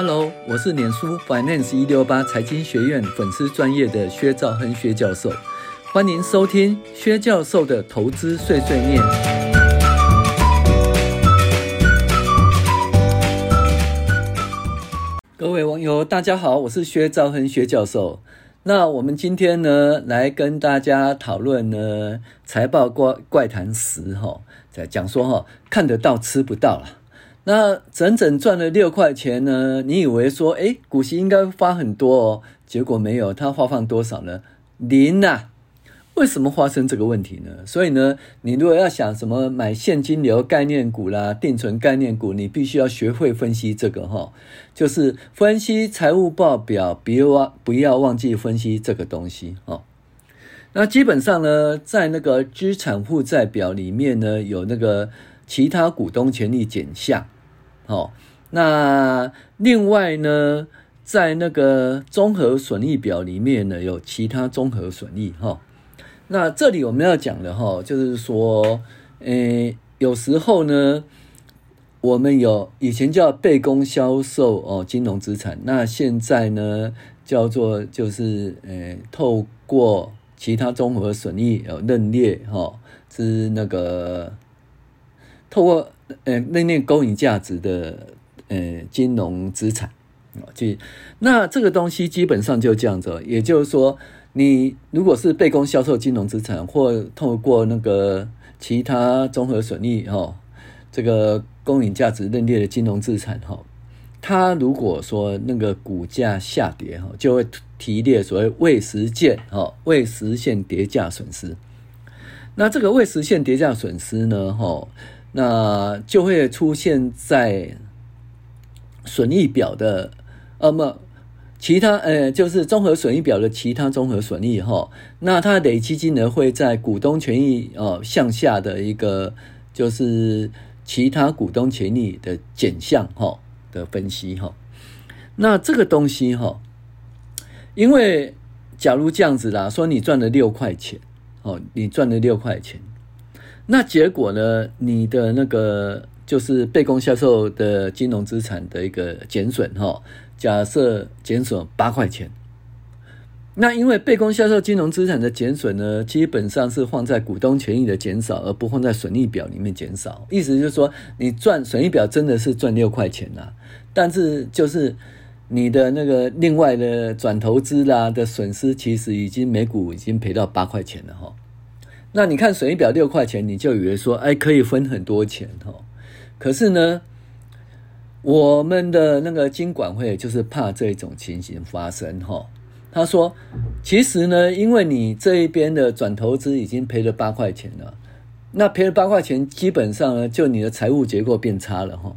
Hello，我是脸书 Finance 一六八财经学院粉丝专业的薛兆亨薛教授，欢迎收听薛教授的投资碎碎念。各位网友，大家好，我是薛兆亨薛教授。那我们今天呢，来跟大家讨论呢财报怪怪谈十哈，在讲说哈，看得到吃不到了。那整整赚了六块钱呢？你以为说，哎，股息应该发很多哦，结果没有，它发放多少呢？零啊！为什么发生这个问题呢？所以呢，你如果要想什么买现金流概念股啦、定存概念股，你必须要学会分析这个哈，就是分析财务报表，别忘不要忘记分析这个东西哈。那基本上呢，在那个资产负债表里面呢，有那个其他股东权益减项。好，那另外呢，在那个综合损益表里面呢，有其他综合损益哈。那这里我们要讲的哈，就是说，诶，有时候呢，我们有以前叫被公销售哦，金融资产，那现在呢叫做就是诶，透过其他综合损益有认列哈，是那个透过。呃，那那勾引价值的呃金融资产啊，就那这个东西基本上就这样子，也就是说，你如果是被公销售金融资产，或透过那个其他综合损益哈，这个勾引价值认列的金融资产哈，它如果说那个股价下跌哈，就会提列所谓未实现哈未实现跌价损失。那这个未实现跌价损失呢，哈。那就会出现在损益表的，呃，么其他呃，就是综合损益表的其他综合损益哈。那它累积金额会在股东权益哦向下的一个，就是其他股东权益的减项哈的分析哈。那这个东西哈，因为假如这样子啦，说你赚了六块钱哦，你赚了六块钱。那结果呢？你的那个就是被公销售的金融资产的一个减损哈，假设减损八块钱。那因为被公销售金融资产的减损呢，基本上是放在股东权益的减少，而不放在损益表里面减少。意思就是说，你赚损益表真的是赚六块钱呐，但是就是你的那个另外的转投资啦的损失，其实已经每股已经赔到八块钱了哈。那你看损益表六块钱，你就以为说，哎，可以分很多钱哈。可是呢，我们的那个金管会就是怕这种情形发生哈。他说，其实呢，因为你这一边的转投资已经赔了八块钱了，那赔了八块钱，基本上呢，就你的财务结构变差了哈。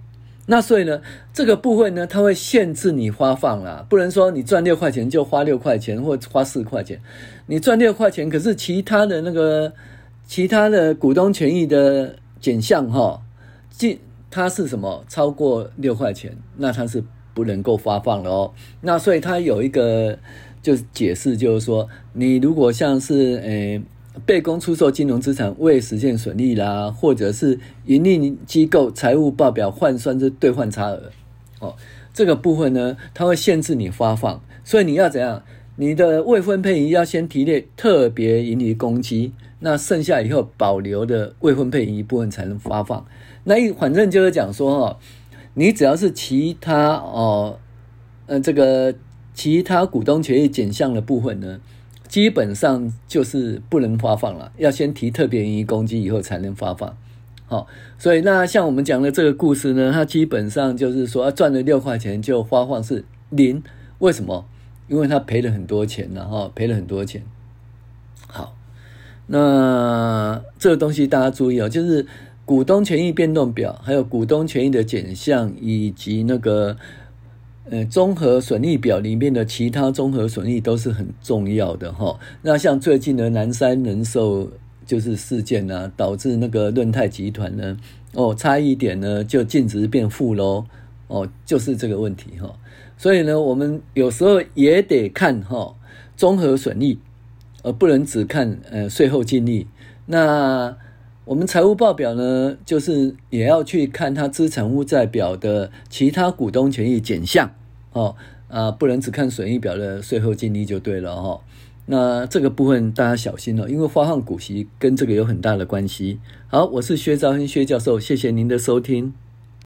那所以呢，这个部分呢，它会限制你发放啦，不能说你赚六块钱就花六块钱或花四块钱。你赚六块钱，可是其他的那个其他的股东权益的减项哈，即它是什么超过六块钱，那它是不能够发放的哦。那所以它有一个就是解释，就是说你如果像是诶。被公出售金融资产未实现损益啦，或者是盈利机构财务报表换算之兑换差额，哦，这个部分呢，它会限制你发放，所以你要怎样？你的未分配盈要先提列特别盈余公积，那剩下以后保留的未分配盈余部分才能发放。那一反正就是讲说哈，你只要是其他哦，呃，这个其他股东权益减项的部分呢。基本上就是不能发放了，要先提特别盈余公积以后才能发放。好，所以那像我们讲的这个故事呢，它基本上就是说赚了六块钱就发放是零，为什么？因为他赔了很多钱了哈，赔了很多钱。好，那这个东西大家注意哦，就是股东权益变动表，还有股东权益的减项以及那个。呃，综合损益表里面的其他综合损益都是很重要的哈。那像最近的南山人寿就是事件呢、导致那个润泰集团呢，哦，差一点呢就净值变负喽，哦，就是这个问题哈。所以呢，我们有时候也得看哈综合损益，而不能只看呃税后净利。那我们财务报表呢，就是也要去看它资产负债表的其他股东权益减项。哦，啊，不能只看损益表的税后净利就对了哦。那这个部分大家小心了，因为发放股息跟这个有很大的关系。好，我是薛兆恩薛教授，谢谢您的收听。